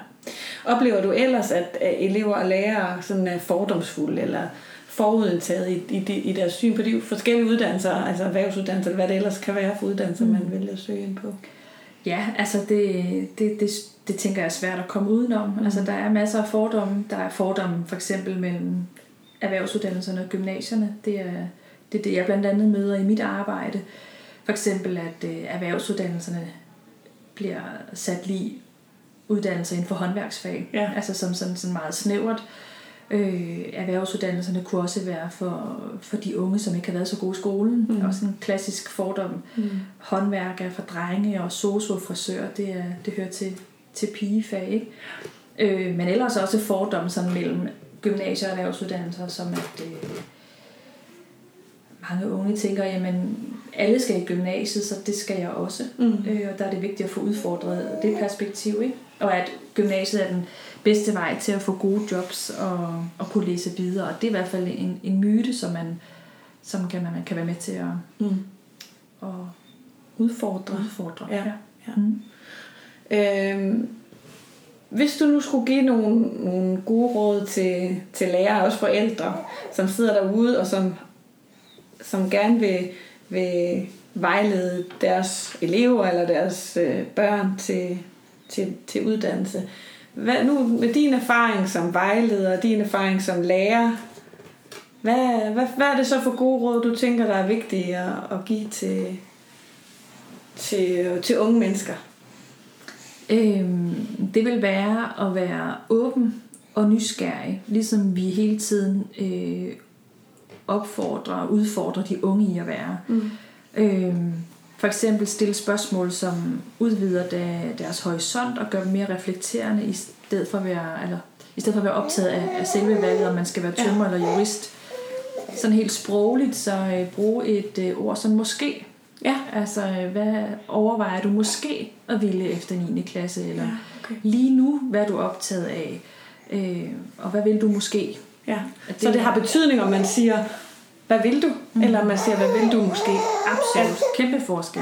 Oplever du ellers, at at elever og lærere sådan er fordomsfulde, eller forudindtaget i, i, i deres syn på de forskellige uddannelser, altså erhvervsuddannelser, eller hvad det ellers kan være for uddannelser, mm. man vælger at søge ind på? Ja, altså det, det, det, det tænker jeg er svært at komme udenom. Mm. Altså der er masser af fordomme. Der er fordomme for eksempel mellem erhvervsuddannelserne og gymnasierne. Det er det, er det jeg blandt andet møder i mit arbejde. For eksempel at øh, erhvervsuddannelserne bliver sat lige uddannelser inden for håndværksfag. Ja. Altså som sådan, sådan meget snævert. Øh, erhvervsuddannelserne kunne også være for, for de unge, som ikke har været så gode i skolen. Mm. Mm. Også en klassisk fordom Mm. håndværker for drenge og sosu frisør, det, er, det hører til, til pigefag, ikke? Øh, men ellers også fordomme sådan mellem gymnasier og erhvervsuddannelser, som at øh, mange unge tænker, jamen alle skal i gymnasiet, så det skal jeg også. Mm. Øh, og der er det vigtigt at få udfordret det perspektiv, ikke? Og at gymnasiet er den bedste vej til at få gode jobs og, og kunne læse videre. Og det er i hvert fald en, en myte, som man, som kan, man kan være med til at, Mm. at Udfordre. udfordre. Ja. Ja. Mm. Øhm, hvis du nu skulle give nogle, nogle gode råd til, til lærere og også forældre, som sidder derude og som, som gerne vil, vil vejlede deres elever eller deres øh, børn til, til, til uddannelse. Hvad, nu med din erfaring som vejleder og din erfaring som lærer, hvad, hvad, hvad er det så for gode råd, du tænker, der er vigtige at, at give til, til, til unge mennesker? Øhm, det vil være at være åben og nysgerrig, ligesom vi hele tiden øh, opfordrer og udfordrer de unge i at være. Mm. Øhm, for eksempel stille spørgsmål, som udvider deres horisont og gør dem mere reflekterende, i stedet for at være, eller, i stedet for at være optaget af, af selve valget, om man skal være tømmer ja. eller jurist. Sådan helt sprogligt, så øh, bruge et øh, ord som måske. Ja. Altså, øh, hvad overvejer du måske at ville efter 9. klasse? Eller ja, okay. lige nu, hvad er du optaget af? Øh, og hvad vil du måske? Ja. Det, så det har betydning, om man siger, hvad vil du? Mm. Eller man siger, hvad vil du måske? Absolut. Ja. Kæmpe forskel.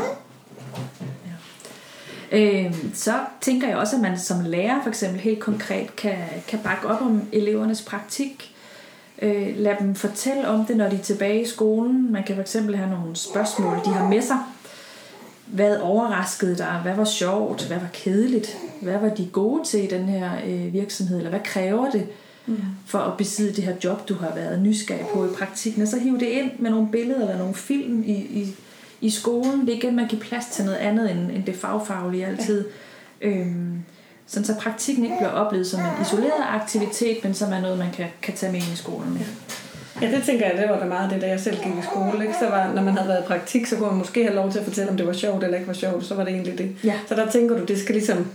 Ja. Øh, så tænker jeg også, at man som lærer for eksempel helt konkret kan, kan bakke op om elevernes praktik. Øh, lad dem fortælle om det, når de er tilbage i skolen. Man kan for eksempel have nogle spørgsmål, de har med sig. Hvad overraskede dig? Hvad var sjovt? Hvad var kedeligt? Hvad var de gode til i den her øh, virksomhed? Eller hvad kræver det? Mm. for at besidde det her job, du har været nysgerrig på i praktikken. Og så hive det ind med nogle billeder eller nogle film i, i, i skolen. Det er igen, man giver plads til noget andet end, end det fagfaglige altid. Ja. Øhm, sådan så praktikken ikke bliver oplevet som en isoleret aktivitet, men som er noget, man kan, kan tage med ind i skolen. Ja. Ja, det tænker jeg, det var da meget det, da jeg selv gik i skole. Ikke? Så var, når man havde været i praktik, så kunne man måske have lov til at fortælle, om det var sjovt eller ikke var sjovt. Så var det egentlig det. Ja. Så der tænker du, det skal ligesom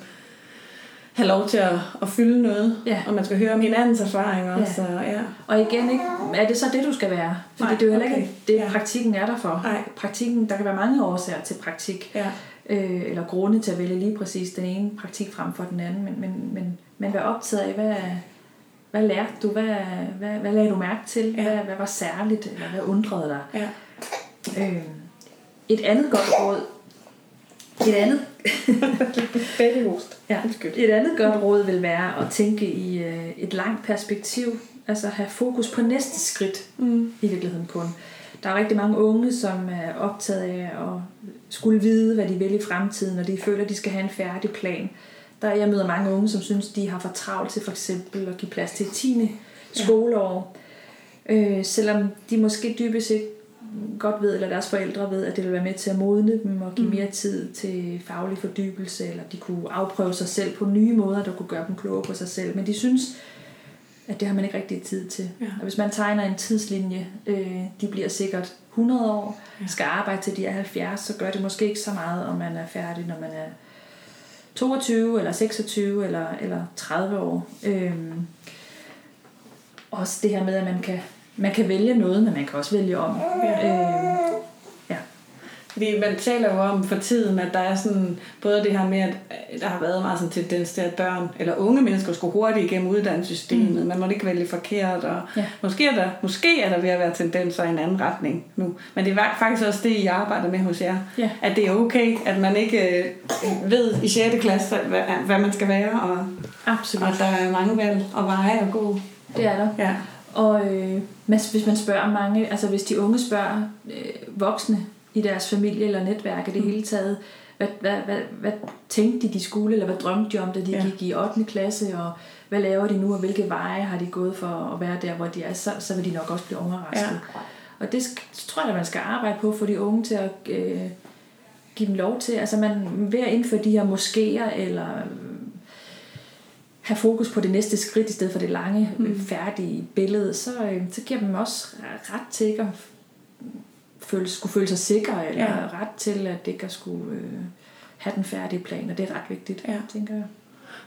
have lov til at, at fylde noget, ja. og man skal høre om hinandens erfaringer ja. Og, ja. og igen, ikke, er det så det, du skal være? Fordi Nej, det er jo heller okay. ikke det, ja. praktikken er der for. Nej. Praktikken, der kan være mange årsager til praktik, ja. øh, eller grunde til at vælge lige præcis den ene praktik frem for den anden, men, men, men, men vær optaget af, hvad, hvad lærte du, hvad, hvad, hvad lagde du mærke til, ja. hvad, hvad var særligt, eller hvad undrede dig? Ja. Øh, et andet godt råd, et andet, [LAUGHS] ja, et andet godt råd vil være at tænke i øh, et langt perspektiv, altså have fokus på næste skridt mm. i virkeligheden kun. Der er rigtig mange unge, som er optaget af at skulle vide, hvad de vil i fremtiden, og de føler, at de skal have en færdig plan. Der jeg møder mange unge, som synes, de har for travlt til for eksempel at give plads til 10. skoleår. Ja. Øh, selvom de måske dybest set godt ved, eller deres forældre ved, at det vil være med til at modne dem og give mm. mere tid til faglig fordybelse, eller de kunne afprøve sig selv på nye måder, der kunne gøre dem klogere på sig selv. Men de synes, at det har man ikke rigtig tid til. Ja. Og hvis man tegner en tidslinje, øh, de bliver sikkert 100 år, ja. skal arbejde til de er 70, så gør det måske ikke så meget, om man er færdig, når man er 22 eller 26 eller, eller 30 år. Øh, også det her med, at man kan man kan vælge noget, men man kan også vælge om. Ja. Øh, ja. Fordi man taler jo om for tiden, at der er sådan, både det her med, at der har været meget sådan tendens til, at børn eller unge mennesker skulle hurtigt igennem uddannelsessystemet. Mm. Man må ikke vælge forkert, og ja. måske, er der, måske er der ved at være tendenser i en anden retning nu. Men det er faktisk også det, I arbejder med hos jer. Ja. At det er okay, at man ikke øh, ved i 6. klasse, hvad, hvad man skal være, og, Absolut. og der er mange valg og veje at gå. Det er der. Ja. Og øh, hvis man spørger mange, altså hvis de unge spørger øh, voksne i deres familie eller netværk i det mm. hele taget, hvad, hvad, hvad, hvad tænkte de, de skulle, eller hvad drømte de om, da de ja. gik i 8. klasse, og hvad laver de nu, og hvilke veje har de gået for at være der, hvor de er, så, så vil de nok også blive overrasket. Ja. Og det tror jeg, at man skal arbejde på for de unge til at øh, give dem lov til. Altså man ved at indføre de her moskéer, eller have fokus på det næste skridt, i stedet for det lange, mm. færdige billede, så, øh, så giver dem også ret til ikke at føle, skulle føle sig sikre, eller ja. ret til at ikke at skulle øh, have den færdige plan, og det er ret vigtigt, ja. tænker jeg.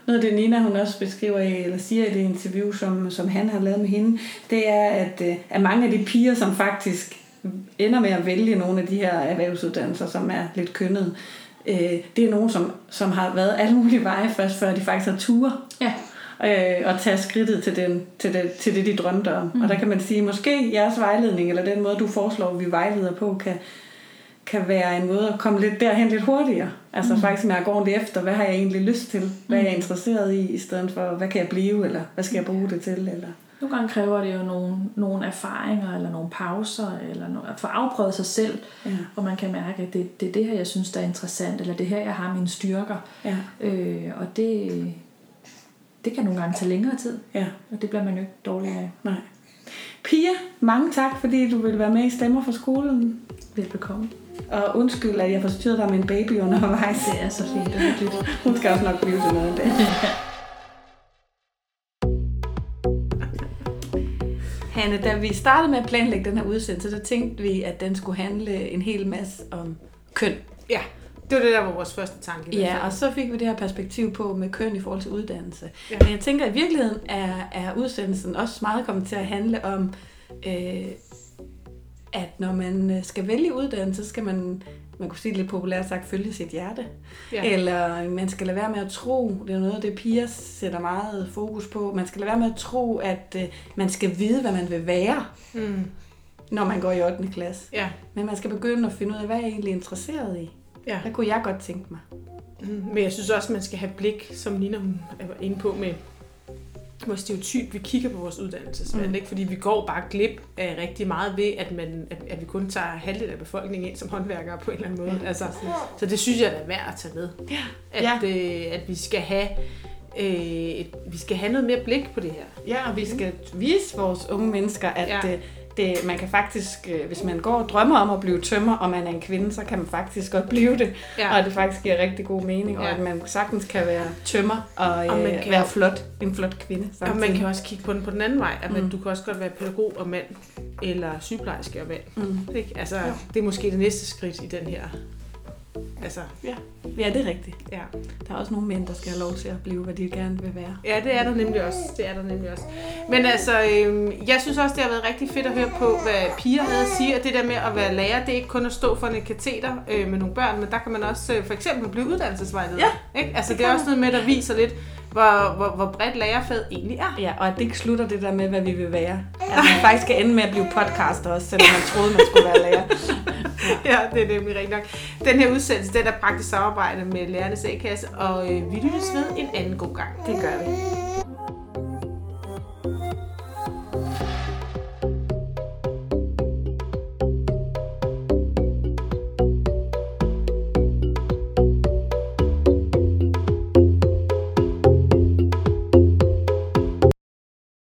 Noget af det Nina hun også beskriver eller siger i det interview, som, som han har lavet med hende, det er, at, øh, at mange af de piger, som faktisk ender med at vælge nogle af de her erhvervsuddannelser, som er lidt kønnet, øh, det er nogen, som, som har været alle mulige veje først, før de faktisk har ture. Ja. Øh, og tage skridtet til, den, til, det, til det, de drømte om. Mm. Og der kan man sige, måske jeres vejledning, eller den måde, du foreslår, vi vejleder på, kan, kan være en måde at komme lidt derhen lidt hurtigere. Altså mm. faktisk mærke ordentligt efter, hvad har jeg egentlig lyst til? Hvad er jeg interesseret i, i stedet for, hvad kan jeg blive, eller hvad skal jeg bruge det til? Eller... Nogle gange kræver det jo nogle, nogle erfaringer, eller nogle pauser, eller no, at få afprøvet sig selv, Ja. hvor man kan mærke, at det, det er det her, jeg synes, der er interessant, eller det her, jeg har mine styrker. Ja. Øh, og det, det kan nogle gange tage længere tid, ja. og det bliver man jo ikke dårlig af. Nej. Pia, mange tak, fordi du ville være med i Stemmer for skolen. Velbekomme. Og undskyld, at jeg forstyrrede dig med en baby undervejs. Det er så fint og hyggeligt. Hun skal også nok blive til noget en dag. [LAUGHS] Hanne, da vi startede med at planlægge den her udsendelse, så tænkte vi, at den skulle handle en hel masse om køn. Ja, det var det, der var vores første tanke. Ja, og så fik vi det her perspektiv på med køn i forhold til uddannelse. Ja. Ja. Men jeg tænker, at i virkeligheden er, er udsendelsen også meget kommet til at handle om, øh, at når man øh, skal vælge uddannelse, så skal man, man kunne sige det lidt populært sagt, følge sit hjerte. Ja. Eller man skal lade være med at tro, det er noget af det, piger sætter meget fokus på, man skal lade være med at tro, at øh, man skal vide, hvad man vil være, Mm. når man går i 8. klasse. Ja. Men man skal begynde at finde ud af, hvad jeg egentlig er interesseret i. ja. Der kunne jeg godt tænke mig. Mm, Men jeg synes også, man skal have blik, som Nina hun var inde på, med hvor stereotyp vi kigger på vores uddannelsesvalg. Mm. Ikke? Fordi vi går bare glip af rigtig meget ved, at, man, at, at vi kun tager halvdelen af befolkningen ind som håndværkere på en eller anden måde. Ja, altså, så det synes jeg er værd at tage med. Ja. At, ja. øh, at vi skal have øh, et, vi skal have noget mere blik på det her. Ja, og vi skal vise vores unge mennesker, at Ja. ja. Det, man kan faktisk, øh, hvis man går og drømmer om at blive tømmer, og man er en kvinde, så kan man faktisk godt blive det. Ja. Ja. Og at det faktisk giver rigtig god mening, ja. og Ja. at man sagtens kan være tømmer og, Og og man øh, kan- være flot, en flot kvinde. Og Samtidig. man kan også kigge på den på den anden vej, at man, Mm. du kan også godt være pædagog og mand, eller sygeplejerske og mand. Mm. Ikke? Altså, det er måske det næste skridt i den her. Altså, Ja. ja, det er rigtigt. ja. Der er også nogle mænd, der skal have lov til at blive, hvad de gerne vil være. Ja, det er der nemlig også. Det er der nemlig også. Men altså, øh, jeg synes også, det har været rigtig fedt at høre på, hvad piger havde at sige. Og det der med at være lærer, det er ikke kun at stå for en kateter øh, med nogle børn, men der kan man også øh, for eksempel blive uddannelsesvejleder. Ja, ikke? Altså, det det, er også noget med, der viser lidt, hvor, hvor, hvor bredt lærerfaget egentlig er. Ja, og at det ikke slutter det der med, hvad vi vil være. At man faktisk skal ende med at blive podcaster også, selvom man troede, man skulle være lærer. [LAUGHS] Ja, det er nemlig rigtigt nok. Den her udsendelse, den er praktisk samarbejde med Lærernes A-kasse, og øh, vi lyttes ved en anden god gang. Det gør vi.